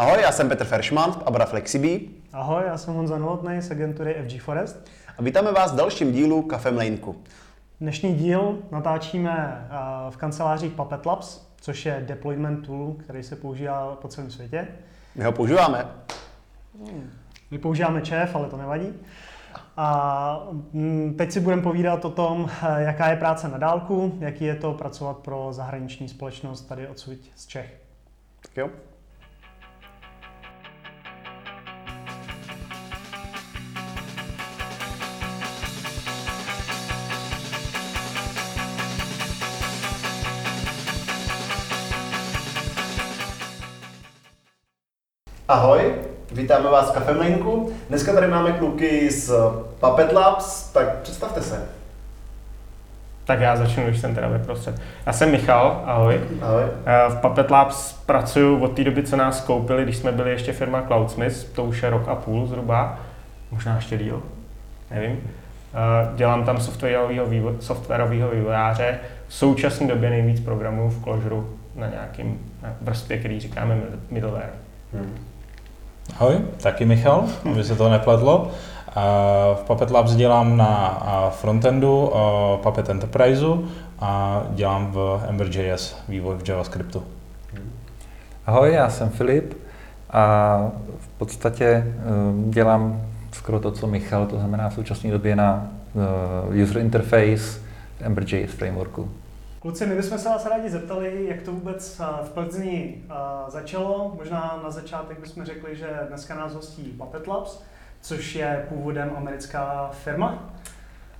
Ahoj, já jsem Petr Feršman z Abra Flexibí. Ahoj, já jsem Honza Novotný z agentury FG Forest. A vítáme vás v dalším dílu Kafe Mlejnku. Dnešní díl natáčíme eh, v kanceláři Puppet Labs, což je deployment tool, který se používá po celém světě. My ho používáme. My používáme ČEF, ale to nevadí. A mm, teď si budeme povídat o tom, eh, jaká je práce na dálku, jaký je to pracovat pro zahraniční společnost tady odsud z Čech. Tak jo. Ahoj, vítáme vás v Kafemlinku. Dneska tady máme kluky z Puppet Labs, tak představte se. Tak já začnu, když jsem teda vyprostřed. Já jsem Michal, ahoj. Ahoj. Eh, V Puppet Labs pracuji od té doby, co nás koupili, když jsme byli ještě firma Cloudsmith, to už je rok a půl zhruba, možná ještě díl, nevím. Eh, Dělám tam softwarového vývo- softwarového vývojáře. V současné době nejvíc programů v Clojure na nějakým na vrstvě, který říkáme middleware. Hmm. Ahoj, taky Michal, aby se to nepletlo. V Puppet Labs dělám na frontendu Puppet Enterpriseu a dělám v Ember.js vývoj v JavaScriptu. Ahoj, já jsem Filip a v podstatě eh, dělám skoro to, co Michal, to znamená v současné době na eh, user interface v Ember.js frameworku. Kluci, my bychom se vás rádi zeptali, jak to vůbec eh, v Plzni eh, začalo. Možná na začátek bychom řekli, že dneska nás hostí Puppet Labs, což je původem americká firma.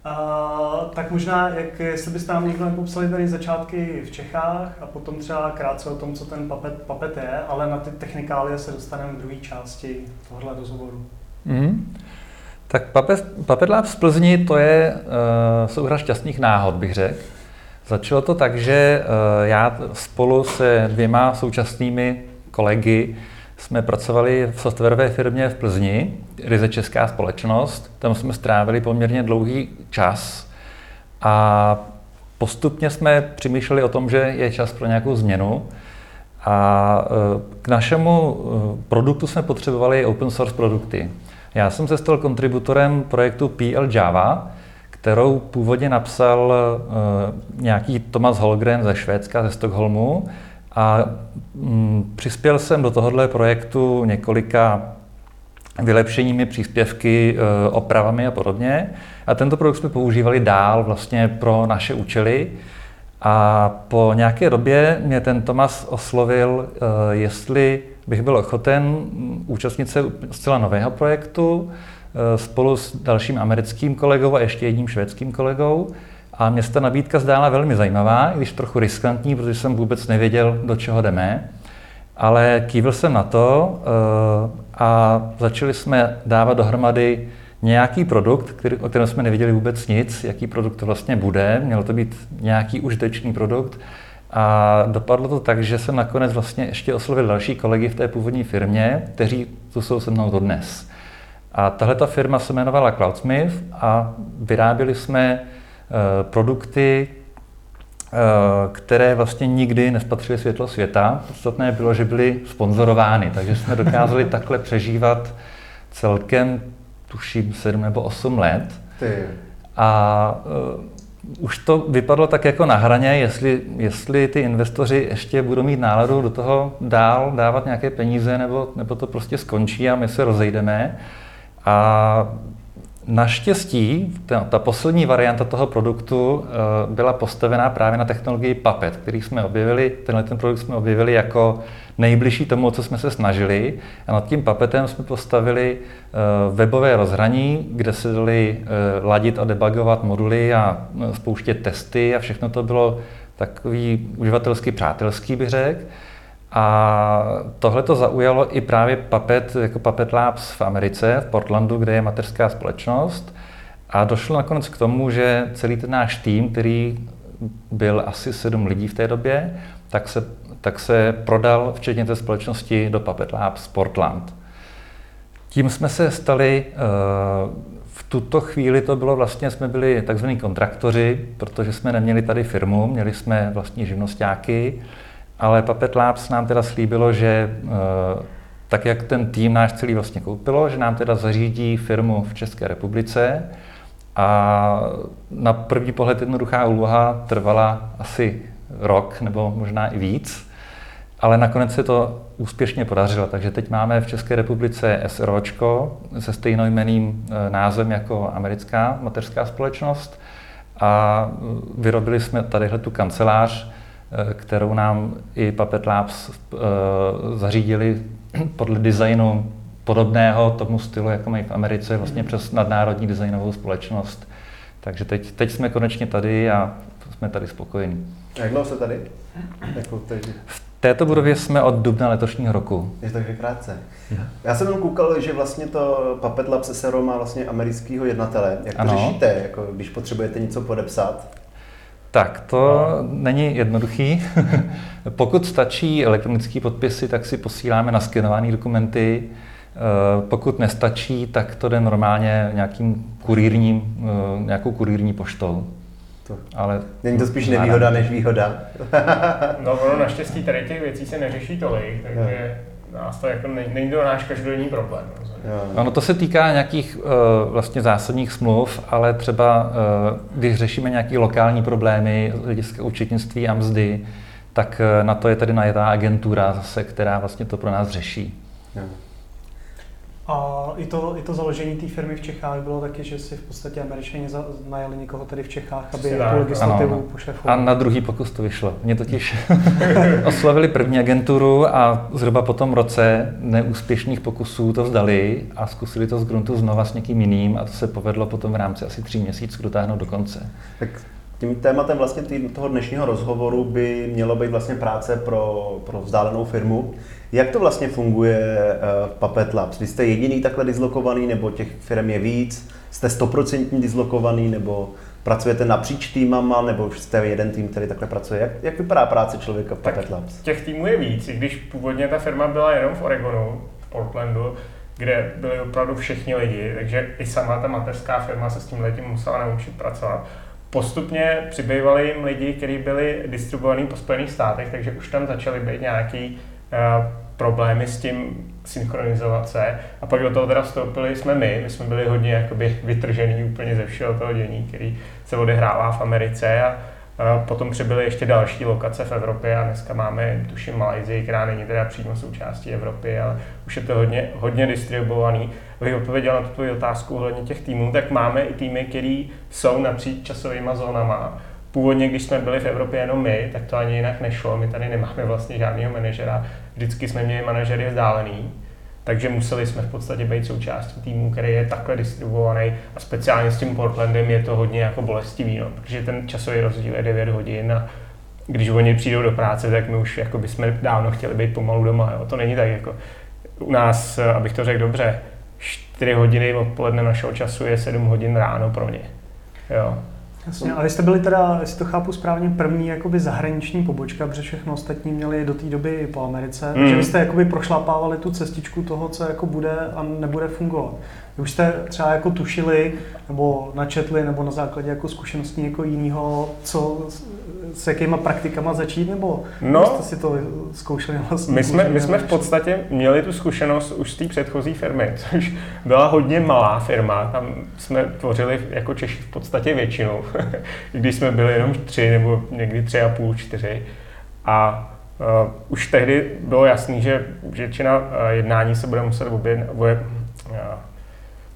Uh, tak možná, jak, jestli byste nám někdo popsali tady začátky v Čechách a potom třeba krátce o tom, co ten Puppet, Puppet je, ale na ty technikálie se dostaneme v druhé části tohohle rozhovoru. Mm. Tak Puppet, Puppet Labs v Plzni to je uh, souhra šťastných náhod, bych řekl. Začalo to tak, že uh, já spolu se dvěma současnými kolegy jsme pracovali v softwarové firmě v Plzni, ryze česká společnost. Tam jsme strávili poměrně dlouhý čas a postupně jsme přemýšleli o tom, že je čas pro nějakou změnu. A eh, k našemu eh, produktu jsme potřebovali open source produkty. Já jsem se stal kontributorem projektu PL Java, kterou původně napsal uh, nějaký Thomas Holgren ze Švédska, ze Stockholmu. A mm, přispěl jsem do tohohle projektu několika vylepšeními, příspěvky, uh, opravami a podobně. A tento produkt jsme používali dál vlastně pro naše účely. A po nějaké době mě ten Tomas oslovil, uh, jestli bych byl ochoten účastnit se zcela nového projektu, spolu s dalším americkým kolegou a ještě jedním švédským kolegou. A mě se ta nabídka zdála velmi zajímavá, i když trochu riskantní, protože jsem vůbec nevěděl, do čeho jdeme. Ale kývil jsem na to a začali jsme dávat dohromady nějaký produkt, který, o kterém jsme nevěděli vůbec nic, jaký produkt to vlastně bude. Měl to být nějaký užitečný produkt. A dopadlo to tak, že jsem nakonec vlastně ještě oslovil další kolegy v té původní firmě, kteří tu jsou se mnou dodnes. A tahle ta firma se jmenovala Cloudsmith a vyráběli jsme uh, produkty, uh, které vlastně nikdy nespatřily světlo světa. Podstatné bylo, že byly sponzorovány, takže jsme dokázali takhle přežívat celkem, tuším, 7 nebo 8 let. Ty. A uh, už to vypadlo tak jako na hraně, jestli, jestli ty investoři ještě budou mít náladu do toho dál dávat nějaké peníze, nebo, nebo to prostě skončí a my se rozejdeme. A naštěstí ta, ta poslední varianta toho produktu uh, byla postavená právě na technologii Puppet, který jsme objevili, tenhle ten produkt jsme objevili jako nejbližší tomu, co jsme se snažili. A nad tím Puppetem jsme postavili uh, webové rozhraní, kde se dali uh, ladit a debugovat moduly a spouštět testy a všechno to bylo takový uživatelsky přátelský, bych řekl. A tohle to zaujalo i právě Puppet, jako Puppet Labs v Americe, v Portlandu, kde je mateřská společnost. A došlo nakonec k tomu, že celý ten náš tým, který byl asi sedm lidí v té době, tak se, tak se prodal, včetně té společnosti, do Puppet Labs Portland. Tím jsme se stali, v tuto chvíli to bylo vlastně, jsme byli takzvaní kontraktoři, protože jsme neměli tady firmu, měli jsme vlastní živnostáky, ale Puppet Labs nám teda slíbilo, že tak jak ten tým náš celý vlastně koupilo, že nám teda zařídí firmu v České republice a na první pohled jednoduchá úloha trvala asi rok nebo možná i víc, ale nakonec se to úspěšně podařilo. Takže teď máme v České republice SROčko se stejnojmeným eh, názvem jako americká mateřská společnost a vyrobili jsme tadyhle tu kancelář, eh, kterou nám i Puppet Labs eh, zařídili podle designu podobného tomu stylu, jako mají v Americe, vlastně přes nadnárodní designovou společnost. Takže teď, teď jsme konečně tady a jsme tady spokojení. Jak dlouho se tady? Jako teď? V této budově jsme od dubna letošního roku. Je to takže krátce. Já jsem jenom koukal, že vlastně to Puppet Lab SRO má vlastně amerického jednatele. Jak to Ano. řešíte, jako když potřebujete něco podepsat? Tak, to není jednoduchý. Pokud stačí elektronické podpisy, tak si posíláme naskenované dokumenty. Eh, Pokud nestačí, tak to jde normálně nějakým kurírním, eh, nějakou kurírní poštou. To. Ale Není to spíš nevýhoda než výhoda? No ono naštěstí tady těch věcí se neřeší tolik, takže nás to jako ne, není to náš každodenní problém. Ono to se týká nějakých uh, vlastně zásadních smluv, ale třeba uh, když řešíme nějaké lokální problémy z hlediska účetnictví a mzdy, tak uh, na to je tedy najetá agentura zase, která vlastně to pro nás řeší. Jo. A i to, i to založení té firmy v Čechách bylo taky, že si v podstatě američani najali někoho tady v Čechách, aby tu legislativu Ano. A na druhý pokus to vyšlo. Mě totiž oslovili první agenturu a zhruba po tom roce neúspěšných pokusů to vzdali a zkusili to z gruntu znova s někým jiným a to se povedlo potom v rámci asi tří měsíců dotáhnout do konce. Tak tím tématem vlastně tý, toho dnešního rozhovoru by mělo být vlastně práce pro, pro vzdálenou firmu. Jak to vlastně funguje uh, v Puppet Labs? Vy jste jediný takhle dislokovaný, nebo těch firm je víc? Jste stoprocentně dislokovaný, nebo pracujete napříč týmama, nebo jste jeden tým, který takhle pracuje? Jak, jak vypadá práce člověka v Puppet Labs? Těch týmů je víc, i když původně ta firma byla jenom v Oregonu, v Portlandu, kde byli opravdu všichni lidi, takže i sama ta mateřská firma se s tím letím musela naučit pracovat. Postupně přibývali jim lidi, kteří byli distribuovaní po Spojených státech, takže už tam začaly být nějaký uh, problémy s tím synchronizovat se. A pak do toho teda vstoupili jsme my, my jsme byli hodně jakoby vytržený úplně ze všeho toho dění, který se odehrává v Americe a Potom přibyly ještě další lokace v Evropě a dneska máme, tuším, Malajzii, která není teda přímo součástí Evropy, ale už je to hodně, hodně distribuovaný. Abych odpověděl na tu tvoji otázku ohledně těch týmů, tak máme i týmy, které jsou napříč časovými zónama. Původně, když jsme byli v Evropě jenom my, tak to ani jinak nešlo. My tady nemáme vlastně žádného manažera. Vždycky jsme měli manažery vzdálený. Takže museli jsme v podstatě být součástí týmu, který je takhle distribuovaný a speciálně s tím Portlandem je to hodně jako bolestivý, no, protože ten časový rozdíl je 9 hodin a když oni přijdou do práce, tak my už jako bychom dávno chtěli být pomalu doma. Jo. To není tak jako u nás, abych to řekl dobře, 4 hodiny odpoledne našeho času je 7 hodin ráno pro ně. Jo. Jasně, ale vy jste byli teda, jestli to chápu správně, první jakoby zahraniční pobočka, protože všechno ostatní měli do té doby po Americe. Mm. Takže vy jste jakoby prošlapávali tu cestičku toho, co jako bude a nebude fungovat. Vy už jste třeba jako tušili, nebo načetli, nebo na základě jako zkušeností někoho jiného, co, s jakýma praktikama začít, nebo No. jste si to zkoušeli vlastně? My jsme, my jsme v podstatě měli tu zkušenost už z té předchozí firmy, což byla hodně malá firma. Tam jsme tvořili jako Češi v podstatě většinu, i když jsme byli jenom tři nebo někdy tři a půl, čtyři. A uh, už tehdy bylo jasný, že většina uh, jednání se bude muset objedn, obje, uh,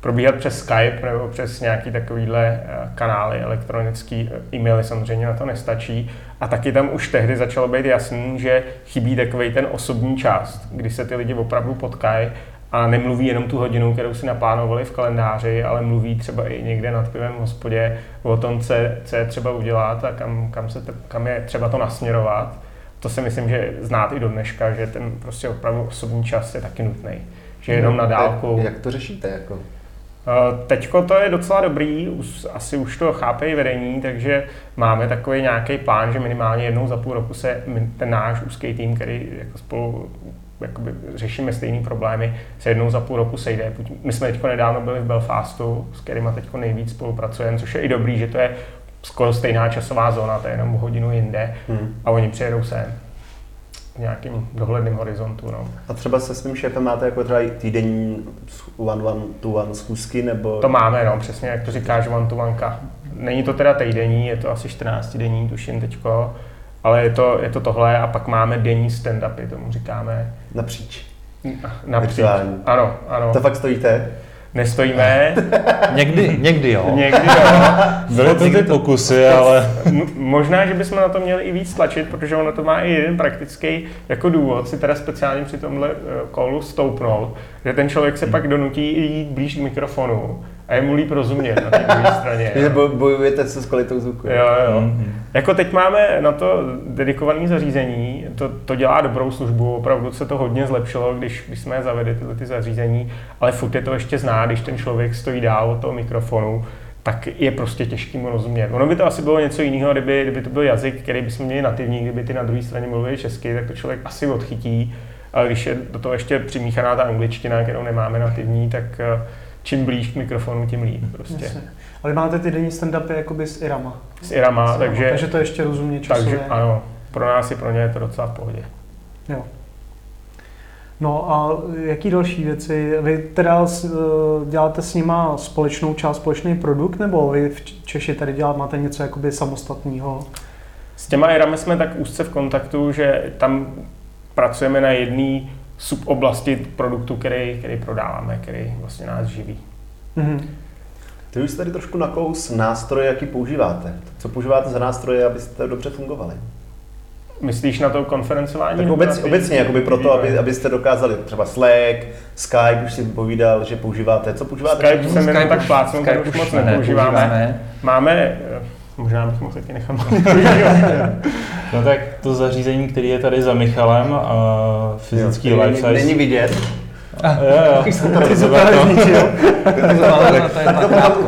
probíhat přes Skype nebo přes nějaký takovýhle uh, kanály elektronický, uh, e-maily samozřejmě na to nestačí. A taky tam už tehdy začalo být jasný, že chybí takový ten osobní část, kdy se ty lidi opravdu potkají a nemluví jenom tu hodinu, kterou si naplánovali v kalendáři, ale mluví třeba i někde nad pivem v hospodě o tom, co je, co je třeba udělat a kam, kam, se, kam je třeba to nasměrovat. To si myslím, že znát i do dneška, že ten prostě opravdu osobní čas je taky nutný. Že jenom na dálku. Jak to řešíte? Jako? Eh, Teďko to je docela dobrý, asi už to chápe vedení, takže máme takový nějaký plán, že minimálně jednou za půl roku se ten náš úzký tým, který jako spolu jakoby řešíme stejné problémy, se jednou za půl roku sejde. My jsme teď nedávno byli v Belfastu, s kterými teď nejvíc spolupracujeme, což je i dobrý, že to je skoro stejná časová zóna, to je jenom hodinu jinde Hmm. a oni přijedou sem. Nějakým dohledným horizontu. No. A třeba se svým šéfem máte jako třeba týdenní one one to one schůzky, nebo... To máme, no, přesně jak to říkáš, one to one. Není to teda týdenní, je to asi 14 denní, tuším teďko, ale je to, je to tohle a pak máme denní stand-upy, tomu říkáme. Napříč. Napříč. Ano, ano. To fakt stojíte? Nestojíme. někdy, někdy jo. Někdy jo. Byly to ty pokusy, ale... Možná, že bychom na to měli i víc tlačit, protože ono to má i jeden praktický jako důvod si teda speciálně při tomhle kolu stoupnout, že ten člověk se pak donutí jít blíž k mikrofonu a je mu líp rozumět na té druhé straně. Že bojujete se s kvalitou zvuku. Jo, jo. Mm-hmm. Jako teď máme na to dedikované zařízení, to, to dělá dobrou službu, opravdu se to hodně zlepšilo, když, když jsme zavedli tyhle ty zařízení, ale furt je to ještě zná, když ten člověk stojí dál od toho mikrofonu, tak je prostě těžký mu rozumět. Ono by to asi bylo něco jiného, kdyby, kdyby to byl jazyk, který bychom měli nativní, kdyby ty na druhé straně mluvili česky, tak to člověk asi odchytí, ale když je do toho ještě přimíchaná ta angličtina, kterou nemáme nativní, tak čím blíž k mikrofonu, tím líp prostě. Jasně. Ale máte ty denní stand-upy jakoby s Irama. S Irama, s takže... Takže to ještě rozumně časově. Takže ano, pro nás i pro ně je to docela v pohodě. Jo. No a jaký další věci? Vy teda eh, děláte s nima společnou část, společný produkt, nebo vy v Češi tady děláte, máte něco jakoby samostatného? S těma Irama jsme tak úzce v kontaktu, že tam pracujeme na jedné suboblasti produktu, který, který prodáváme, který vlastně nás živí. Mm-hmm. Ty už tady trošku nakous nástroje, jaký používáte. Co používáte za nástroje, abyste dobře fungovali? Myslíš na to konferencování? Tak obec, obecně, jakoby proto, aby, abyste dokázali třeba Slack, Skype, už si povídal, že používáte. Co používáte? Skype jsem jenom tak plácnu, Skype už moc nepoužíváme. Máme Možná bych mohl taky nechat No tak to zařízení, který je tady za Michalem, uh, fyzický jo, life size. Není vidět. A, jo, jo.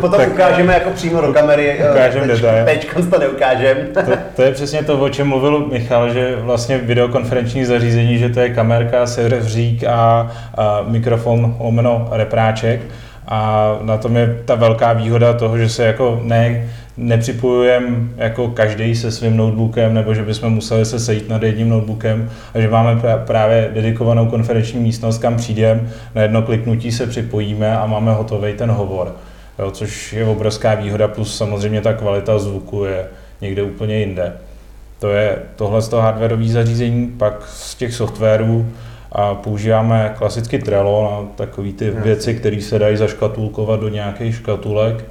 Potom ukážeme jako přímo do kamery. Ukážeme detail. Pečko to neukážem. to, to, je přesně to, o čem mluvil Michal, že vlastně videokonferenční zařízení, že to je kamerka, serveřík a, a mikrofon lomeno repráček. A na tom je ta velká výhoda toho, že se jako ne nepřipojujeme jako každý se svým notebookem, nebo že bychom museli se sejít nad jedním notebookem a že máme právě dedikovanou konferenční místnost, kam přijdeme, na jedno kliknutí se připojíme a máme hotový ten hovor. Jo, což je obrovská výhoda, plus samozřejmě ta kvalita zvuku je někde úplně jinde. To je tohle z toho hardwareové zařízení, pak z těch softwarů a používáme klasicky Trello na takové ty věci, které se dají zaškatulkovat do nějakých škatulek.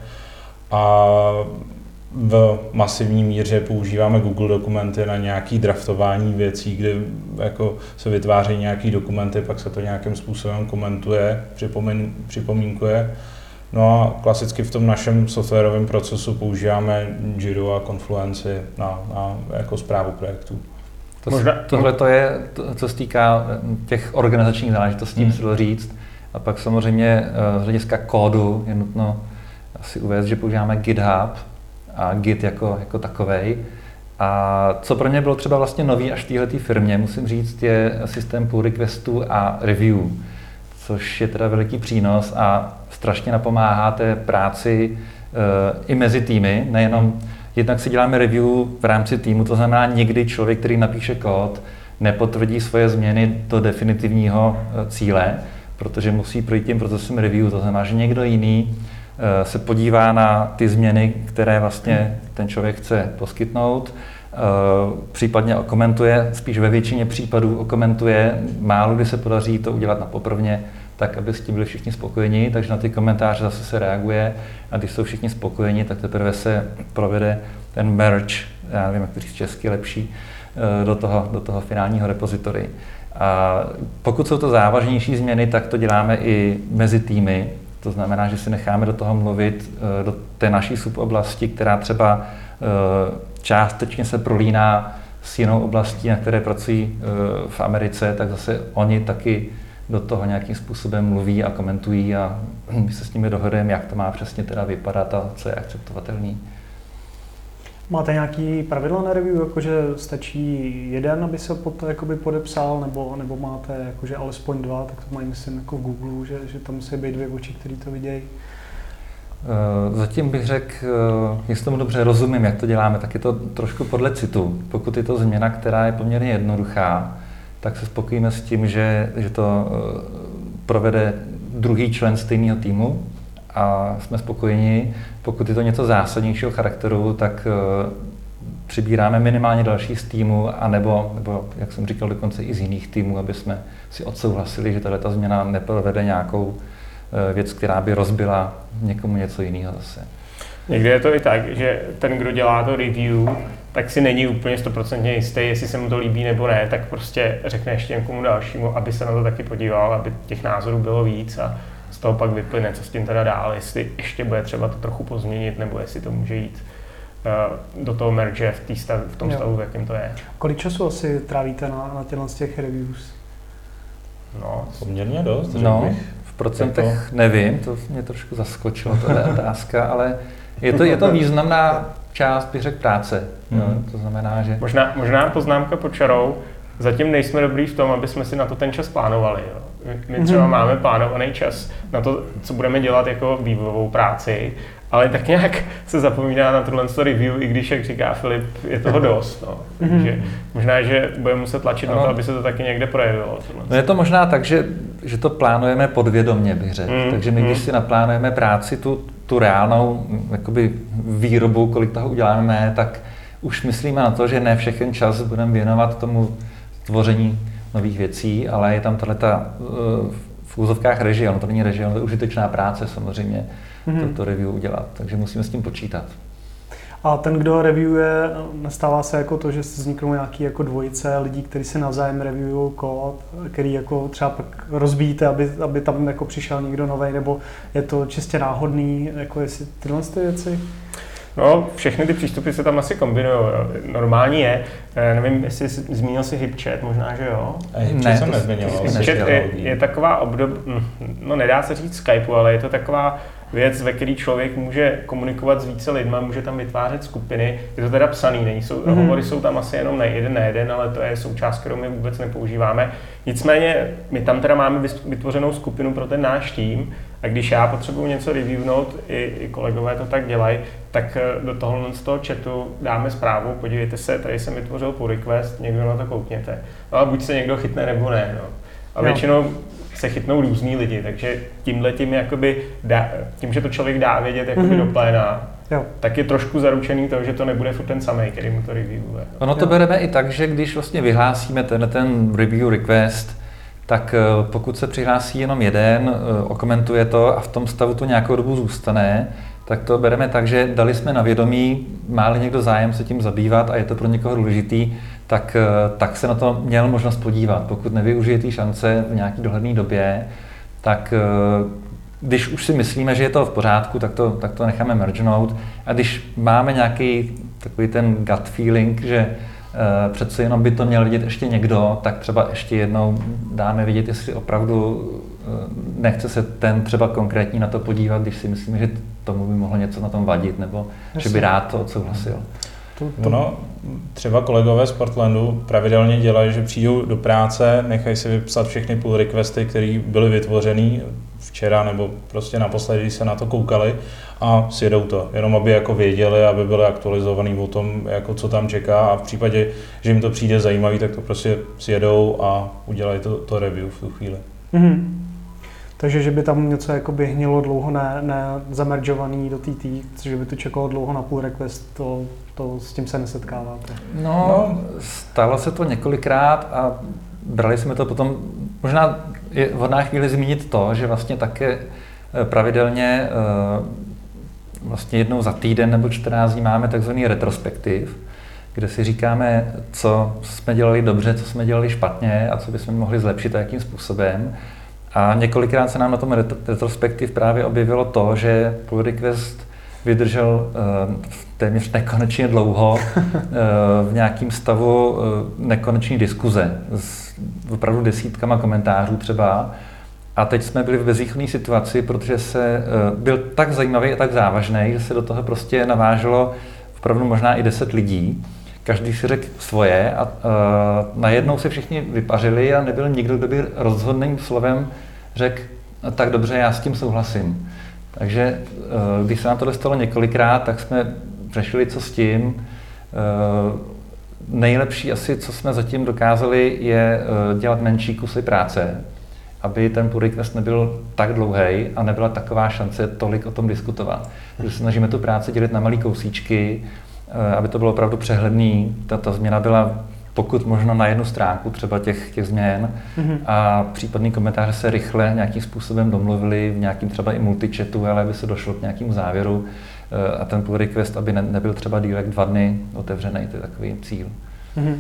A v masivní míře používáme Google dokumenty na nějaké draftování věcí, kde jako se vytváří nějaké dokumenty, pak se to nějakým způsobem komentuje, připomín, připomínkuje. No a klasicky v tom našem softwarovém procesu používáme Jira a Confluence na, na jako zprávu projektů. To, Možná, tohle to je, to, co se týká těch organizačních záležitostí, hmm. musím říct. A pak samozřejmě eh, z hlediska kódu je nutno asi uvést, že používáme GitHub, a Git jako, jako takovej. A co pro mě bylo třeba vlastně nový až v této firmě, musím říct, je systém pull requestů a review, což je teda veliký přínos a strašně napomáhá té práci e, i mezi týmy, nejenom jednak si děláme review v rámci týmu, to znamená někdy člověk, který napíše kód, nepotvrdí svoje změny do definitivního eh, cíle, protože musí projít tím procesem review, to znamená, že někdo jiný Eh, se podívá na ty změny, které vlastně ten člověk chce poskytnout, eh, případně okomentuje, spíš ve většině případů okomentuje, málo kdy se podaří to udělat na poprvně, tak, aby s tím byli všichni spokojeni, takže na ty komentáře zase se reaguje a když jsou všichni spokojeni, tak teprve se provede ten merge, já nevím, jak říct česky lepší, eh, do toho, do toho finálního repozitory. A pokud jsou to závažnější změny, tak to děláme i mezi týmy, to znamená, že si necháme do toho mluvit eh, do té naší suboblasti, která třeba eh, částečně se prolíná s jinou oblastí, na které pracují v Americe, tak zase oni taky do toho nějakým způsobem mluví a komentují a my se s nimi dohodujeme, jak to má přesně teda vypadat a co je akceptovatelný. Máte nějaký pravidla na review, jakože stačí jeden, aby se pod to jakoby podepsal, nebo, nebo máte jakože alespoň dva, tak to mají myslím jako v Google, že, že tam musí být dvě oči, které to vidějí? Eh, zatím bych řekl, eh, jestli tomu dobře rozumím, jak to děláme, tak je to trošku podle citu. Pokud je to změna, která je poměrně jednoduchá, tak se spokojíme s tím, že, že to provede druhý člen stejného týmu a jsme spokojeni. Pokud je to něco zásadnějšího charakteru, tak přibíráme minimálně další z týmu, anebo, nebo, jak jsem říkal, dokonce i z jiných týmů, aby jsme si odsouhlasili, že tato změna neprovede nějakou eh, věc, která by rozbila někomu něco jiného zase. Někdy je to i tak, že ten, kdo dělá to review, tak si není úplně stoprocentně jistý, jestli se mu to líbí nebo ne, tak prostě řekne ještě někomu dalšímu, aby se na to taky podíval, aby těch názorů bylo víc a z toho pak vyplyne, co s tím teda dál, jestli ještě bude třeba to trochu pozměnit, nebo jestli to může jít Eh, do toho merge v, stav, v tom jo. stavu, v jakém to je. Kolik času asi trávíte na, na těchto z těch reviews? No, poměrně dost, no, v procentech to... Jako- nevím, to mě trošku zaskočilo, to je otázka, ale je to, je to významná část, bych řekl, práce. Mm. No, to znamená, že... Možná, možná poznámka pod čarou, zatím nejsme dobrý v tom, aby jsme si na to ten čas plánovali. Jo. My třeba mm-hmm. máme plánovaný čas na to, co budeme dělat jako vývojovou práci, ale tak nějak se zapomíná na tohle review, i když, jak říká Filip, je toho dost. No. Mhm. Takže možná, že budeme muset tlačit ano. na to, aby se to taky někde projevilo. No je to možná tak, že, že to plánujeme podvědomě, bych řekl. Mm. Takže my, když mhm. si naplánujeme práci, tu, tu reálnou jakoby, výrobu, kolik toho uděláme, tak už myslíme na to, že ne všechen čas budeme věnovat tomu tvoření nových věcí, ale je tam tato uh, v úzovkách režie, ono to není režie, ono to je užitečná práce samozřejmě mm-hmm. to, to review udělat. Takže musíme s tím počítat. A ten, kdo reviewuje, nestává se jako to, že vzniknou nějaký jako dvojice lidí, kteří si navzájem reviewují kód, který jako třeba pak rozbíjíte, aby, aby tam jako přišel někdo nový, nebo je to čistě náhodný, jako jestli tyhle ty věci? No, všechny ty přístupy se tam asi kombinují. Normální je, eh, nevím, jestli jsi, zmínil si HipChat, možná, že jo? HipChat ne, jsem nezmínil. HipChat je, je taková obdob, no nedá se říct Skypeu, ale je to taková věc, ve které člověk může komunikovat s více lidma, může tam vytvářet skupiny. Je to teda psaný, není, jsou, mm-hmm. hovory jsou tam asi jenom na jeden na jeden, ale to je součást, kterou my vůbec nepoužíváme. Nicméně my tam teda máme vytvořenou skupinu pro ten náš tým a když já potřebuji něco reviewnout, i, i kolegové to tak dělají, tak eh, do tohohle z toho chatu dáme zprávu, podívejte se, tady jsem vytvořil pull request, někdo na to koukněte. No a buď se někdo chytne nebo ne. No. A většinou se chytnou různí lidi, takže tímhle tím, jakoby dá, tím, že to člověk dá vědět jakoby mm-hmm. do pléna, jo. tak je trošku zaručený to, že to nebude furt ten samý, který mu to reviewuje. Ono to jo. bereme i tak, že když vlastně vyhlásíme ten, ten review request, tak eh, pokud se přihlásí jenom jeden, eh, okomentuje to a v tom stavu to nějakou dobu zůstane, tak to bereme tak, že dali jsme na vědomí, má někdo zájem se tím zabývat a je to pro někoho důležitý, tak, eh, tak se na to měl možnost podívat. Pokud nevyužije té šance v nějaké dohledné době, tak eh, když už si myslíme, že je to v pořádku, tak to, tak to necháme mergenout. A když máme nějaký takový ten gut feeling, že uh, přece jenom by to měl vidět ještě někdo, tak třeba ještě jednou dáme vidět, jestli opravdu uh, nechce se ten třeba konkrétní na to podívat, když si myslíme, že tomu by mohlo něco na tom vadit, nebo Jasně. že by rád to odsouhlasil. To, to... Ono, třeba kolegové z Portlandu pravidelně dělají, že přijdou do práce, nechají si vypsat všechny pull requesty, které byly vytvořeny včera nebo prostě naposledy, když se na to koukali a sjedou to, jenom aby jako věděli, aby byli aktualizovaný o tom, jako co tam čeká a v případě, že jim to přijde zajímavý, tak to prostě sjedou a udělají to, to review v tu chvíli. Mm-hmm. Takže, že by tam něco jakoby hnilo dlouho ne, ne zameržovaný do TT, že by to čekalo dlouho na pull request, to, to s tím se nesetkáváte. No, no, stalo se to několikrát a brali jsme to potom, možná je vhodná chvíli zmínit to, že vlastně také eh, pravidelně eh, vlastně jednou za týden nebo 14 dní máme takzvaný retrospektiv, kde si říkáme, co jsme dělali dobře, co jsme dělali špatně a co bychom mohli zlepšit a jakým způsobem. A několikrát se nám na tom retrospektiv právě objevilo to, že pull request vydržel uh, téměř nekonečně dlouho uh, v nějakém stavu uh, nekoneční diskuze s opravdu desítkama komentářů třeba. A teď jsme byli v bezvýchodné situaci, protože se byl tak zajímavý a tak závažný, že se do toho prostě naváželo opravdu možná i deset lidí. Každý si řekl svoje a uh, najednou se všichni vypařili a nebyl nikdo, kdo by rozhodným slovem řekl, no, tak dobře, já s tím souhlasím. Takže eh, když se nám to stalo několikrát, tak jsme řešili, co s tím. Eh, nejlepší asi, co jsme zatím dokázali, je eh, dělat menší kusy práce, aby ten pull request nebyl tak dlouhý a nebyla taková šance tolik o tom diskutovat. Takže snažíme tu práci dělit na malé kousíčky, eh, aby to bylo opravdu přehledný. Ta, ta změna byla pokud možno na jednu stránku třeba těch, těch změn mm-hmm. a případný komentáře se rychle nějakým způsobem domluvili v nějakým třeba i multichatu, ale aby se došlo k nějakému závěru eh, a ten pull request, aby ne, nebyl třeba díl jak dva dny otevřený, to je takový cíl. Mm-hmm.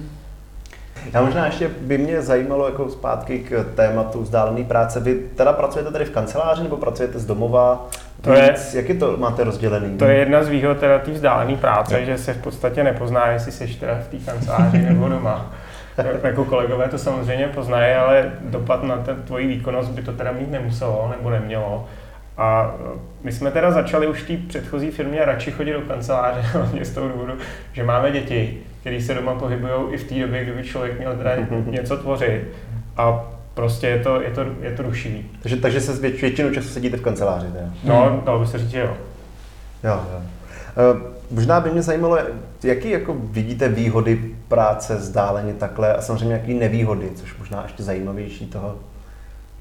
Já možná ještě by mě zajímalo jako zpátky k tématu vzdálené práce. Vy teda pracujete tady v kanceláři nebo pracujete z domova? To je, jak je to máte rozdělený? To je jedna z výhod teda té vzdálené práce, je. že se v podstatě nepozná, jestli jsi teda v té kanceláři nebo doma. jako kolegové to samozřejmě poznají, ale dopad na ten tvoji výkonnost by to teda mít nemuselo nebo nemělo. A e, my jsme teda začali už v té předchozí firmě radši chodit do kanceláře, hlavně z toho důvodu, že máme děti, které se doma pohybují i v té době, kdyby člověk měl teda něco tvořit. A prostě je to, je to, je to rušivý. Takže, takže se většinu času sedíte v kanceláři, teda? No, dalo by se říct, že jo. Jo, jo. Uh, možná by mě zajímalo, jaký jako vidíte výhody práce vzdáleně takhle a samozřejmě jaký nevýhody, což možná ještě zajímavější toho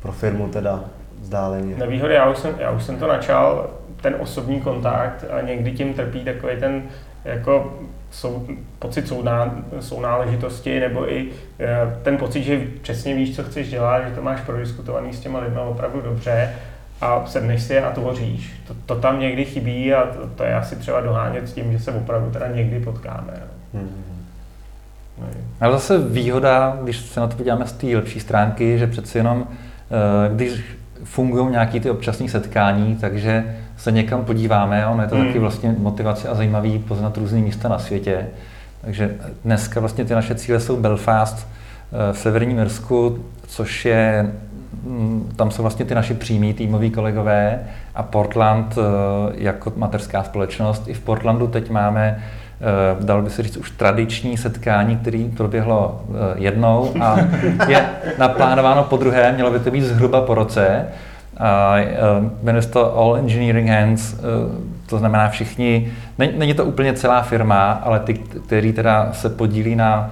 pro firmu teda vzdáleně. Nevýhody, já už jsem, já už jsem to načal, ten osobní kontakt a někdy tím trpí takový ten jako sou, pocit souná, sounáležitosti nebo i e, ten pocit, že přesně víš, co chceš dělat, že to máš prodiskutovaný s těma lidmi opravdu dobře a sedneš si a tvoříš. To, to tam někdy chybí a to, to je asi třeba dohánět s tím, že se opravdu teda někdy potkáme. No. Hmm. No. Ale zase výhoda, když se na to podíváme z té lepší stránky, že přeci jenom, e, když fungují nějaké ty občasní setkání, takže se někam podíváme. Ono je to hmm. taky vlastně motivace a zajímavý poznat různé místa na světě. Takže dneska vlastně ty naše cíle jsou Belfast eh, v severním Irsku, což je, mm, tam jsou vlastně ty naši přímí týmoví kolegové a Portland eh, jako mateřská společnost. I v Portlandu teď máme eh, dalo by se říct, už tradiční setkání, který proběhlo jednou a je naplánováno po druhé, mělo by to být zhruba po roce. A jmenuje se to All Engineering Hands, to znamená všichni, není to úplně celá firma, ale ty, kteří teda se podílí na,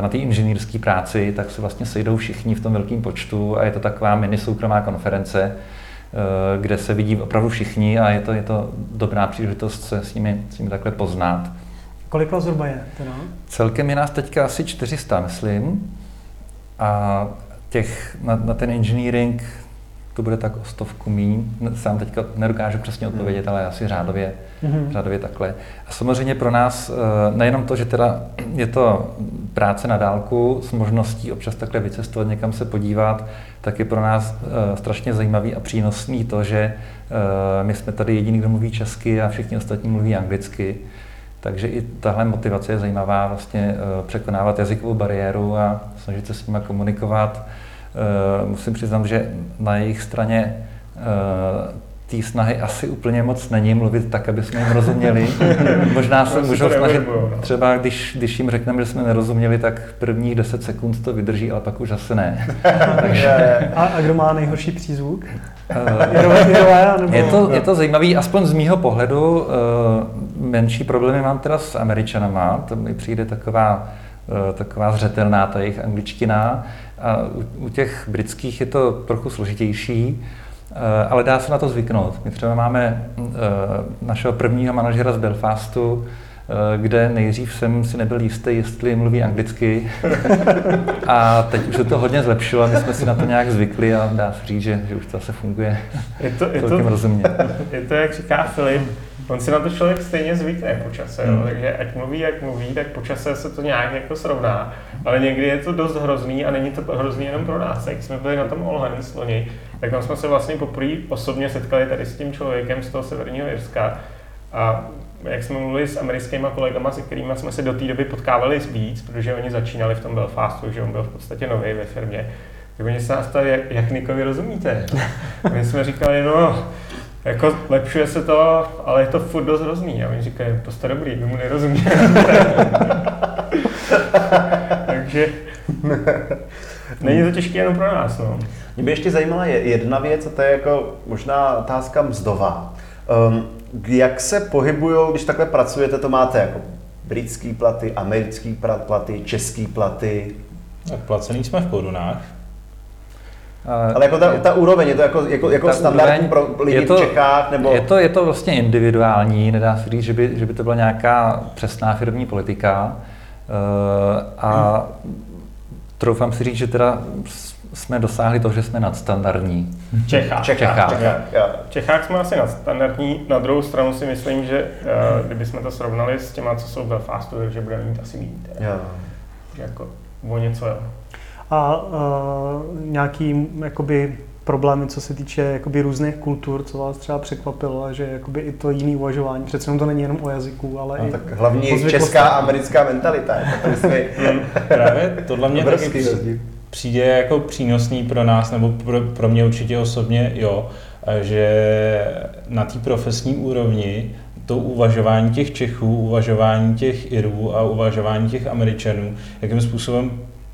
na té inženýrské práci, tak se vlastně sejdou všichni v tom velkém počtu a je to taková mini soukromá konference, kde se vidí opravdu všichni a je to, je to dobrá příležitost se s nimi, s nimi takhle poznat. Kolik vás zhruba je? Teda? Celkem je nás teďka asi 400, myslím. A těch na, na ten engineering to bude tak o stovku míň. Sám teďka nedokážu přesně odpovědět, ale asi řádově, mm-hmm. řádově takhle. A samozřejmě pro nás eh, nejenom to, že teda je to práce na dálku s možností občas takhle vycestovat, někam se podívat, tak je pro nás eh, strašně zajímavý a přínosný to, že eh, my jsme tady jediný, kdo mluví česky a všichni ostatní mluví anglicky. Takže i tahle motivace je zajímavá, vlastně překonávat jazykovou bariéru a snažit se s nimi komunikovat. Eh, musím přiznat, že na jejich straně eh, té snahy asi úplně moc není mluvit tak, aby jsme jim rozuměli. Možná se můžou snažit, no. třeba když, když jim řekneme, že jsme nerozuměli, tak prvních 10 sekund to vydrží, ale pak už asi ne. Takže... A, a kdo má nejhorší přízvuk? Uh, je, to, je to zajímavý, aspoň z mýho pohledu. Uh, menší problémy mám teda s Američanama, to mi přijde taková, uh, taková zřetelná ta jejich angličtina. A u, těch britských je to trochu složitější, eh, ale dá se na to zvyknout. My třeba máme eh, našeho prvního manažera z Belfastu, eh, kde nejdřív jsem si nebyl jistý, jestli mluví anglicky. A teď už se to hodně zlepšilo, my jsme si na to nějak zvykli a dá se říct, že, že už to zase funguje je to, je to, rozumě. Je to, jak říká Filip, on si na to člověk stejně zvykne po čase, hmm. jo? takže ať mluví, jak mluví, tak po čase se to nějak jako srovná. Ale někdy je to dost hrozný a není to hrozný jenom pro nás. Jak jsme byli na tom All Hands loni, tak tam jsme se vlastně poprvé osobně setkali tady s tím člověkem z toho severního Jirska. A jak jsme mluvili s americkými kolegama, se kterými jsme se do té doby potkávali víc, protože oni začínali v tom Belfastu, že on byl v podstatě nový ve firmě, tak oni se nás ptali, jak, jak Nikovi rozumíte. My jsme říkali, no, jako lepšuje se to, ale je to furt dost hrozný. A oni říkají, to jste dobrý, my mu nerozumíme. Takže není to těžké jenom pro nás. No. Mě by ještě zajímala jedna věc, a to je jako možná otázka mzdová. Um, jak se pohybují, když takhle pracujete, to máte jako britský platy, americký platy, český platy. Tak placený jsme v korunách. A Ale jako ta, ta úroveň, je to jako, jako, jako ta standardní úroveň- pro lidi je to, v Čechách, nebo... Je to, je to vlastně individuální, nedá se říct, že by, že by to byla nějaká přesná firmní politika. Eh, A troufám si říct, že teda jsme dosáhli toho, že jsme nadstandardní. V Čechách. Čechách, Čechách. Čechách, Čechách jsme asi nadstandardní, na druhou stranu si myslím, že uh, kdybychom to srovnali s těma, co jsou v Belfastu, takže budeme mít asi. Jo. Že Jako o něco, jo. A uh, nějaký jakoby problémy, co se týče jakoby různých kultur, co vás třeba překvapilo, a že jakoby i to jiný uvažování, přece jenom to není jenom o jazyku, ale No, i tak zvyklostech. česká a americká mentalita. Jako tady jsme Právě tohle mě taky. Přijde jako přínosný pro nás, nebo pro, pro mě určitě osobně, jo, že na té profesní úrovni to uvažování těch Čechů, uvažování těch Irů a uvažování těch Američanů, jakým způsobem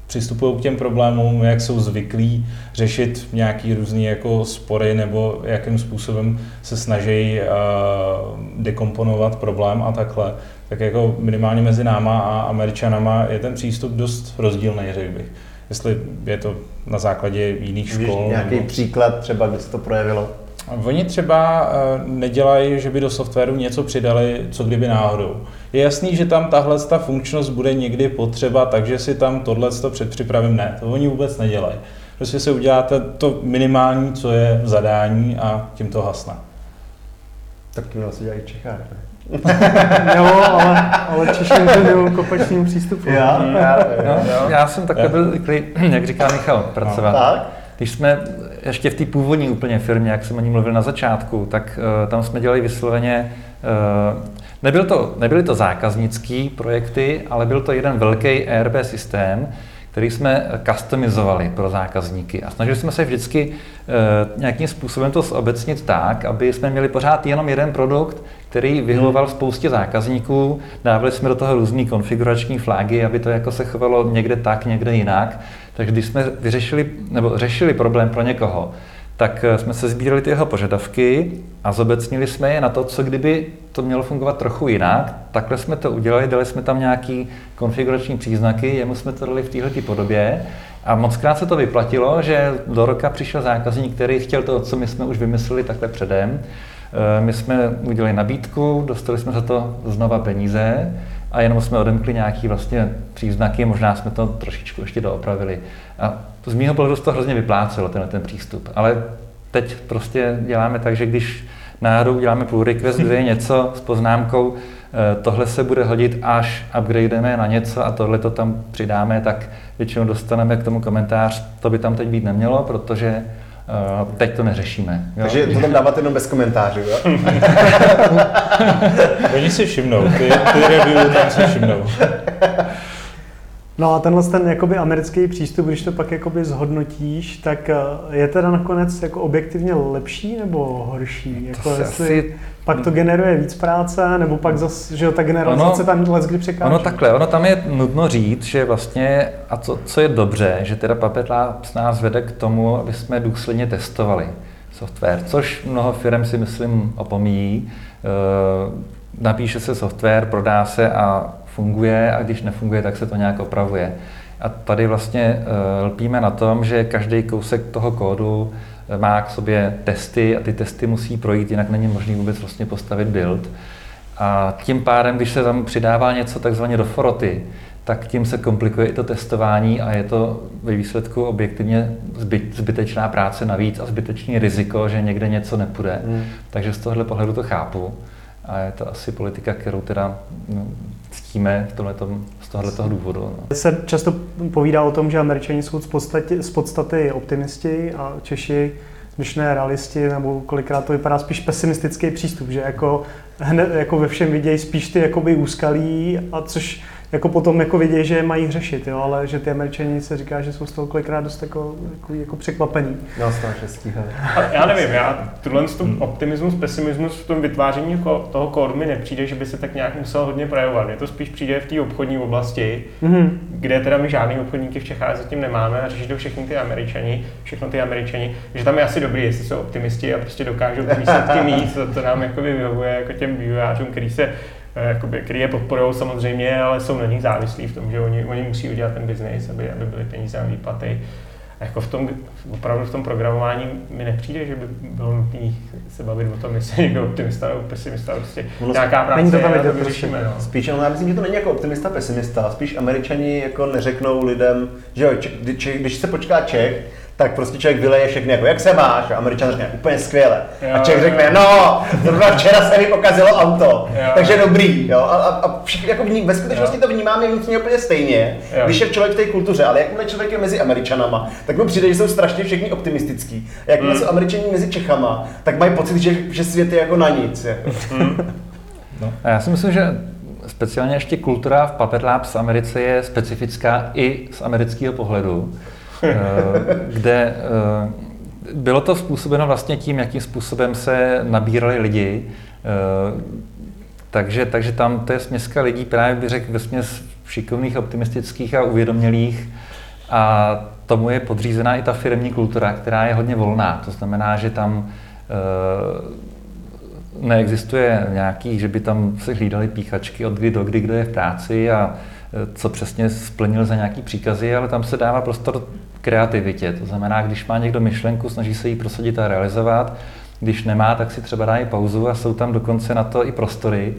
přistupují k těm problémům, jak jsou zvyklí řešit nějaký různý jako spory nebo jakým způsobem se snaží uh, dekomponovat problém a takhle, tak jako minimálně mezi náma a Američanama je ten přístup dost rozdílný, řekl bych. Jestli je to na základě jiných Víš, škol. nějaký nebo... příklad třeba, kde se to projevilo? Oni třeba eh, nedělají, že by do softwaru něco přidali, co kdyby náhodou. Je jasný, že tam tahle ta funkčnost bude někdy potřeba, takže si tam tohle předpřipravím. Ne, to oni vůbec nedělají. Prostě si uděláte to minimální, co je v zadání a tím to hasne. Tak to asi dělají v Čechách. ne? Jo, ale, ale Češi to kopačním přístupu. Já, já, No, já. já jsem takhle byl zvyklý, jak říká Michal, pracovat. Tak? Když jsme ještě v té původní úplně firmě, jak jsem o ní mluvil na začátku, tak uh, tam jsme dělali vysloveně, uh, nebyl to, nebyly to zákaznické projekty, ale byl to jeden velký ERP systém, který jsme customizovali pro zákazníky. A snažili jsme se vždycky uh, nějakým způsobem to zobecnit tak, aby jsme měli pořád jenom jeden produkt, který vyhovoval spoustě zákazníků, dávali jsme do toho různé konfigurační flagy, aby to jako se chovalo někde tak, někde jinak. Takže když jsme vyřešili, nebo řešili problém pro někoho, tak eh, jsme se sbírali ty jeho požadavky a zobecnili jsme je na to, co kdyby to mělo fungovat trochu jinak. Takhle jsme to udělali, dali jsme tam nějaký konfigurační příznaky, jemu jsme to dali v této podobě a moc krát se to vyplatilo, že do roka přišel zákazník, který chtěl to, co my jsme už vymysleli takhle předem. Eh, My jsme udělali nabídku, dostali jsme za to znova peníze a jenom jsme odemkli nějaký vlastně příznaky, možná jsme to trošičku ještě doopravili. A z mýho pohledu se to hrozně vyplácelo, tenhle ten přístup. Ale teď prostě děláme tak, že když náhodou uděláme pull request, kde je něco s poznámkou, eh, tohle se bude hodit, až upgrademe na něco a tohle to tam přidáme, tak většinou dostaneme k tomu komentář, to by tam teď být nemělo, protože eh, teď to neřešíme. Jo? Takže to tam dáváte jenom bez komentářů, jo? Oni si všimnou, ty, ty review tam si všimnou. No a tenhle ten jakoby americký přístup, když to pak jakoby zhodnotíš, tak eh, je teda nakonec jako objektivně lepší nebo horší? Jako se jestli asi- pak to generuje víc práce, nebo pak zase, že jo, ta generalizace Ono- tam kdy překáží? Ono takhle, ono tam je nutno říct, že vlastně, a co, co je dobře, že teda Puppet Labs nás vede k tomu, aby jsme důsledně testovali software, což mnoho firm si myslím opomíjí. E, napíše se software, prodá se a funguje a když nefunguje, tak se to nějak opravuje. A tady vlastně e, lpíme na tom, že každý kousek toho kódu e, má k sobě testy a ty testy musí projít, jinak není možné vůbec vlastně postavit build. A tím pádem, když se tam přidává něco takzvaně do foroty, tak tím se komplikuje i to testování a je to ve výsledku objektivně zbyt, zbytečná práce navíc a zbytečný riziko, že někde něco nepůjde. Hmm. Takže z tohohle pohledu to chápu. A je to asi politika, kterou teda no, ctíme v tomhletom, z tohoto důvodu. No. Se často povídá o tom, že američani jsou z podstaty, z podstaty optimisti a Češi zbyšné realisti, nebo kolikrát to vypadá spíš pesimistický přístup, že jako, hned, jako ve všem vidějí spíš ty jakoby úskalí, a což jako potom jako vidějí, že je mají řešit, jo, ale že ty američani se říká, že jsou z toho kolikrát dost jako, jako, jako překvapení. No, hele. A já nevím, já tuhle tu optimismus, pesimismus v tom vytváření toho kódu mi nepřijde, že by se tak nějak musel hodně projevovat. Mně to spíš přijde v té obchodní oblasti, Mhm. kde teda my žádný obchodníky v Čechách zatím nemáme a řeší to všechny ty američani, všechno ty američani, že tam je asi dobrý, jestli jsou optimisti a prostě dokážou ty výsledky mít, to, to nám jako vyhovuje jako těm vývojářům, který se jakoby, který je podporují samozřejmě, ale jsou na nich závislí v tom, že oni, oni musí udělat ten biznis, aby, aby byly peníze na výplaty. A jako v tom, opravdu v tom programování mi nepřijde, že by bylo nutné se bavit o tom, jestli někdo optimista nebo pesimista, prostě Ono nějaká práce není to tam je, to prostě. vyřešíme. No. Spíš, ale já myslím, že to není jako optimista, pesimista. Spíš američani jako neřeknou lidem, že jo, če, když, když se počká Čech, tak prostě člověk vyleje všechny, jako jak se máš? A američan řekne úplně skvěle. Jo, a Čech jo. řekne, no, zrovna včera se mi pokazilo auto, Jo. takže dobrý. Jo? A, a, a všichni, jako vní, ve skutečnosti to vnímáme vnitřně úplně stejně, Jo. když je člověk v té kultuře, ale jakmile člověk je mezi Američanama, tak mu přijde, že jsou strašně všichni optimistický. A jakmile Hmm. jsou Američani mezi Čechama, tak mají pocit, že, že svět je jako na nic. Jako. A já si myslím, že speciálně ještě kultura v Puppet Labs v Americe je specifická i z amerického pohledu, kde eh, bylo to způsobeno vlastně tím, jakým způsobem se nabírali lidi. eh, Takže, takže tam to je směska lidí, právě bych řekl, směs šikovných, optimistických a uvědomělých. A tomu je podřízená i ta firmní kultura, která je hodně volná. To znamená, že tam eh, neexistuje nějaký, že by tam se hlídali píchačky od kdy do kdy, kdo je v práci a eh, co přesně splnil za nějaký příkazy, ale tam se dává prostor kreativitě. To znamená, když má někdo myšlenku, snaží se ji prosadit a realizovat, když nemá, tak si třeba dá i pauzu a jsou tam dokonce na to i prostory,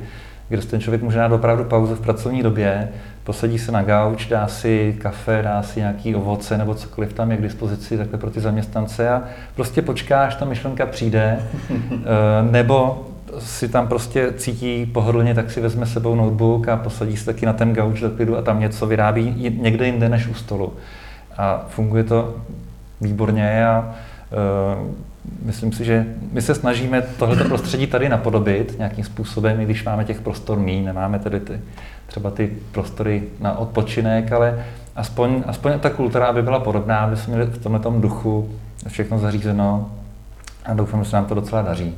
kde ten člověk může dát opravdu pauzu v pracovní době, posadí se na gauč, dá si kafe, dá si nějaký ovoce nebo cokoliv tam je k dispozici takhle pro ty zaměstnance a prostě počká, až ta myšlenka přijde, eh, nebo si tam prostě cítí pohodlně, tak si vezme sebou notebook a posadí se taky na ten gauč do klidu a tam něco vyrábí někde jinde než u stolu. A funguje to výborně a uh, myslím si, že my se snažíme tohleto prostředí tady napodobit nějakým způsobem, i když máme těch prostor míň, nemáme tedy ty, třeba ty prostory na odpočinek, ale aspoň, aspoň ta kultura, aby byla podobná, aby jsme měli v tomhle duchu všechno zařízeno a doufám, že se nám to docela daří.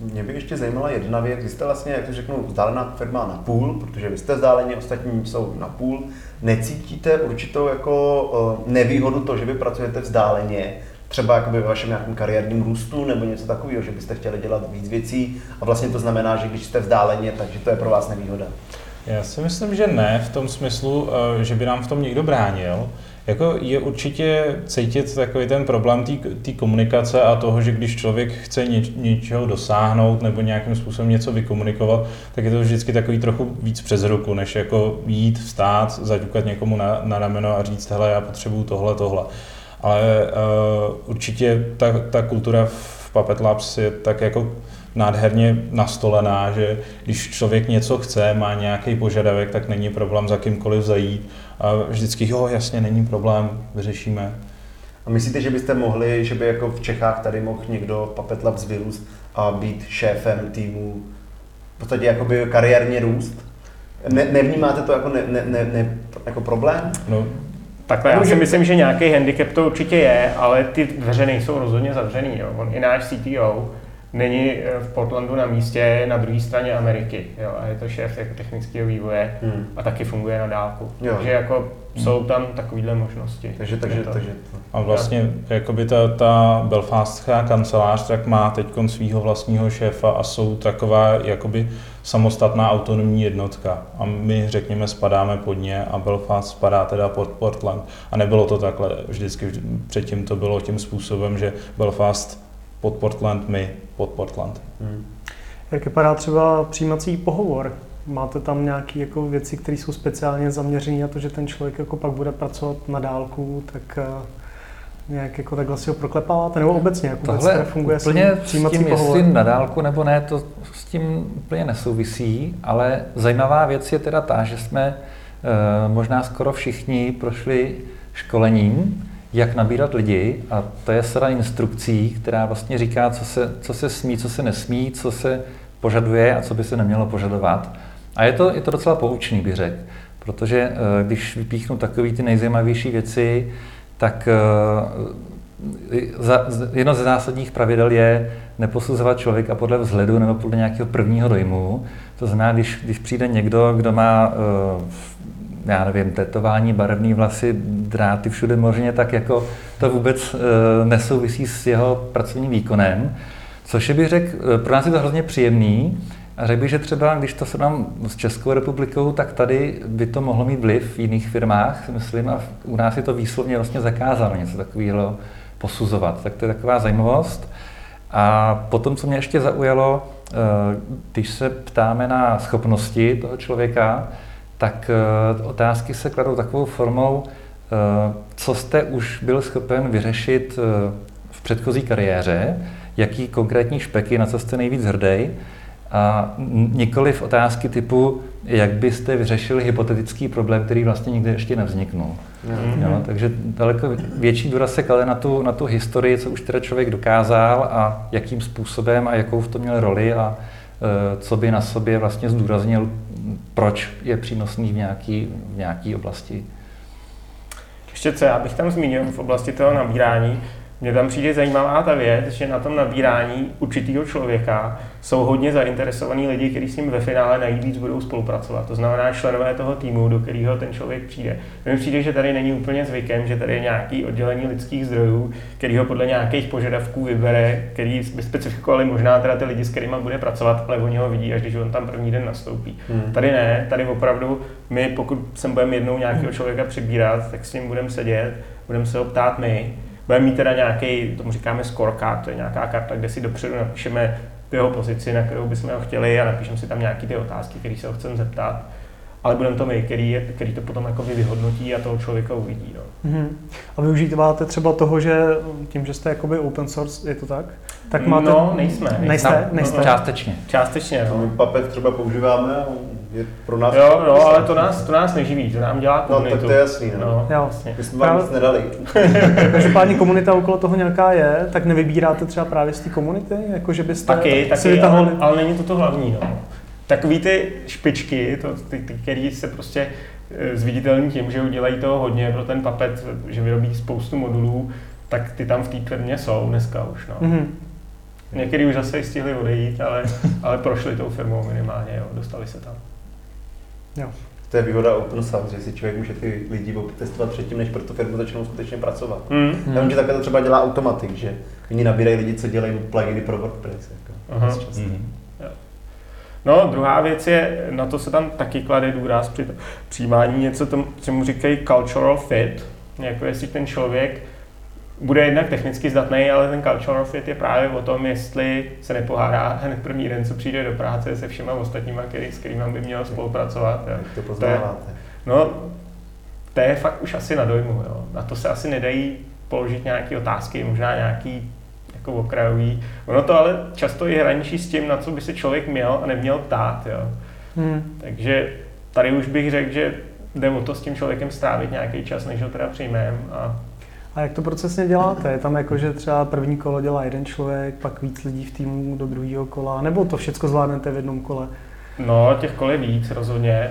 Mě by ještě zajímala jedna věc. Vy jste vlastně, jak to řeknu, vzdálená firma na půl, protože vy jste vzdáleni, ostatní jsou na půl. Necítíte určitou jako eh, nevýhodu to, že vy pracujete vzdáleně, třeba jakoby ve vašem nějakém kariérním růstu nebo něco takového, že byste chtěli dělat víc věcí a vlastně to znamená, že když jste vzdáleně, takže to je pro vás nevýhoda. Já si myslím, že ne, v tom smyslu, eh, že by nám v tom někdo bránil. Jako je určitě cítit takový ten problém té komunikace a toho, že když člověk chce něč, něčeho dosáhnout nebo nějakým způsobem něco vykomunikovat, tak je to vždycky takový trochu víc přes ruku, než jako jít, vstát, zaťukat někomu na, na rameno a říct, hele, já potřebuju tohle, tohle. Ale uh, určitě ta, ta kultura v Puppet Labs je tak jako nádherně nastolená, že když člověk něco chce, má nějaký požadavek, tak není problém za kýmkoliv zajít. A vždycky, jo, jasně, není problém, vyřešíme. A myslíte, že byste mohli, že by jako v Čechách tady mohl někdo Puppet Labs vyrůst a být šéfem týmu, v podstatě jakoby kariérně růst? Ne, nevnímáte to jako, ne, ne, ne, ne, jako problém? No, Takhle, já si myslím, že nějaký handicap to určitě je, ale ty dveře nejsou rozhodně zavřený. Jo. On i náš CTO není eh, v Portlandu na místě na druhé straně Ameriky. Jo. A je to šéf jako technického vývoje Hmm. a taky funguje na dálku. Jo. Takže jako jsou tam takovéhle možnosti. Takže, takže, to- takže a vlastně jakoby ta, ta belfastská kancelář tak má teď svého vlastního šéfa a jsou taková jakoby samostatná autonomní jednotka. A my, řekněme, spadáme pod ně a Belfast spadá teda pod Portland. A nebylo to takhle vždycky. vždy- Předtím to bylo tím způsobem, že Belfast pod Portland, my pod Portland. hmm. Jak vypadá třeba přijímací pohovor? Máte tam nějaké jako věci, které jsou speciálně zaměřené na to, že ten člověk jako pak bude pracovat na dálku, tak eh, nějak jako takhle si ho proklepáváte? Nebo obecně, jak vůbec Tohle teda funguje úplně s přijímací tím, pohovor? jestli na dálku nebo ne, to s tím úplně nesouvisí, ale zajímavá věc je teda ta, že jsme eh, možná skoro všichni prošli školením, jak nabírat lidi a to je sada instrukcí, která vlastně říká, co se, co se smí, co se nesmí, co se požaduje a co by se nemělo požadovat. A je to, je to docela poučný, bych řekl, protože eh, když vypíchnu takové ty nejzajímavější věci, tak eh, za, jedno ze zásadních pravidel je neposuzovat člověka podle vzhledu nebo podle nějakého prvního dojmu. To znamená, když, když přijde někdo, kdo má, eh, já nevím, tetování, barevné vlasy, dráty všude možně, tak jako to vůbec eh, nesouvisí s jeho pracovním výkonem. Což je, bych řekl, eh, pro nás je to hrozně příjemný, A řekl bych, že třeba, když to srovnám s Českou republikou, tak tady by to mohlo mít vliv v jiných firmách, myslím, a u nás je to výslovně vlastně zakázáno něco takového posuzovat. Tak to je taková zajímavost. A potom, co mě ještě zaujalo, eh, když se ptáme na schopnosti toho člověka, tak eh, otázky se kladou takovou formou, eh, co jste už byl schopen vyřešit v předchozí kariéře, jaký konkrétní špeky, na co jste nejvíc hrdý, a nikoli v otázky typu, jak byste vyřešili hypotetický problém, který vlastně nikdy ještě nevzniknul. Mm-hmm. Jo, takže daleko větší důraz se klade na tu, na tu historii, co už teda člověk dokázal a jakým způsobem a jakou v tom měl roli a co by na sobě vlastně zdůraznil, proč je přínosný v nějaké v nějaký oblasti. Ještě co já bych tam zmínil v oblasti toho nabírání, mně tam přijde zajímavá ta věc, že na tom nabírání určitého člověka jsou hodně zainteresovaní lidi, kteří s ním ve finále nejvíc budou spolupracovat. To znamená členové toho týmu, do kterého ten člověk přijde. Mně přijde, že tady není úplně zvykem, že tady je nějaký oddělení lidských zdrojů, který ho podle nějakých požadavků vybere, který by specifikovali možná teda ty lidi, s kterými bude pracovat, ale oni ho vidí, až když on tam první den nastoupí. Hmm. Tady ne, tady opravdu my, pokud sem budeme jednou nějakého člověka přibírat, tak s ním budeme sedět, budeme se ho ptát my, Budeme mít teda nějaký, tomu říkáme scorecard, to je nějaká karta, kde si dopředu napíšeme jeho pozici, na kterou bychom ho chtěli a napíšeme si tam nějaké ty otázky, které se ho chceme zeptat. Ale budeme to my, který, který to potom jako vyhodnotí a toho člověka uvidí. No. Mm-hmm. A využíváte třeba toho, že tím, že jste jakoby open source, je to tak? Tak máte... No, nejsme. Nejste? No, nejste? No, částečně. Částečně, no. Papek třeba používáme, je pro nás... Jo, jo, ale to nás, to nás neživí, to nám dělá komunitu. No, tak to je jasný, no. no jo. Vlastně. My jsme vám nic nedali. Každopádně komunita okolo toho nějaká je, tak nevybíráte třeba právě z té komunity, jako že byste taky, taky, vytahovali... ale, ale, není to to hlavní, no. Takový ty špičky, to, ty, ty, který se prostě eh, zviditelní tím, že udělají toho hodně pro ten papet, že vyrobí spoustu modulů, tak ty tam v té firmě jsou dneska už. No. Mm-hmm. Někteří už zase stihli odejít, ale, ale prošli tou firmou minimálně, jo, dostali se tam. Jo. To je výhoda open source, že si člověk může ty lidi testovat předtím, než pro tu firmu začnou skutečně pracovat. Mm. Já vím, že takhle to třeba dělá automatik, že oni nabírají lidi, co dělají pluginy pro WordPress. Jako, Aha. Mm. No, druhá věc je, na to se tam taky klade důraz při přijímání něco, tomu, čemu říkají cultural fit, jako jestli ten člověk bude jednak technicky zdatný, ale ten cultural fit je právě o tom, jestli se nepohádá hned první den, co přijde do práce se všema ostatníma, který, s kterými by měl spolupracovat. Jak to poznáváte? To je, no, to je fakt už asi na dojmu. Jo. Na to se asi nedají položit nějaké otázky, možná nějaký jako okrajový. Ono to ale často je hraničí s tím, na co by se člověk měl a neměl ptát. Jo. Hmm. Takže tady už bych řekl, že jde o to s tím člověkem strávit nějaký čas, než ho teda přijmeme a a jak to procesně děláte? Je tam jako, že třeba první kolo dělá jeden člověk, pak víc lidí v týmu do druhého kola, nebo to všechno zvládnete v jednom kole? No, těch kol je víc rozhodně.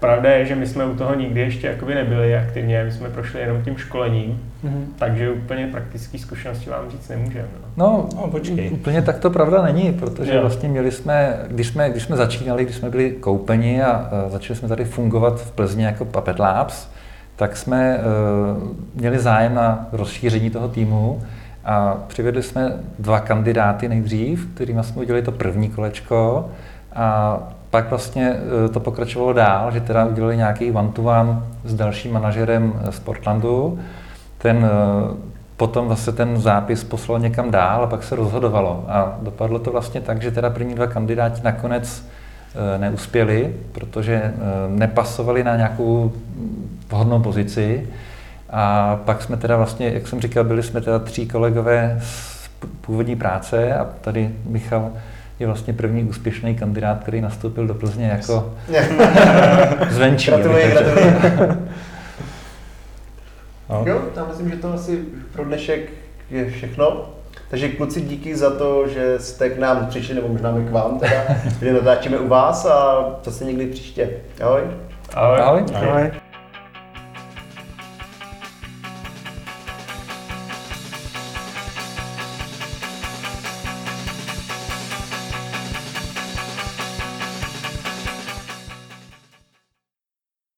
Pravda je, že my jsme u toho nikdy ještě jakoby nebyli aktivně, my jsme prošli jenom tím školením, mm-hmm. takže úplně praktické zkušenosti vám říct nemůžeme. No, no, no počkej. úplně tak to pravda není, protože jo. vlastně měli jsme, když jsme, když jsme začínali, když jsme byli koupeni a, a začali jsme tady fungovat v Plzni jako Puppet Labs, tak jsme uh, měli zájem na rozšíření toho týmu a přivedli jsme dva kandidáty nejdřív, kterými jsme udělali to první kolečko a pak vlastně uh, to pokračovalo dál, že teda udělali nějaký one-to-one s dalším manažerem z Portlandu. Ten potom zase ten zápis poslal někam dál a pak se rozhodovalo. A dopadlo to vlastně tak, že teda první dva kandidáti nakonec neuspěli, protože nepasovali na nějakou vhodnou pozici. A pak jsme teda vlastně, jak jsem říkal, byli jsme teda tří kolegové z původní práce a tady Michal je vlastně první úspěšný kandidát, který nastoupil do Plzně jako zvenčí. Gratuluji, gratuluji. no. Jo, tam myslím, že to asi pro dnešek je všechno. Takže kluci, díky za to, že jste k nám přišli, nebo možná my k vám teda, kde natáčíme u vás a zase někdy příště. Ahoj. Ahoj. Ahoj. Ahoj. Ahoj.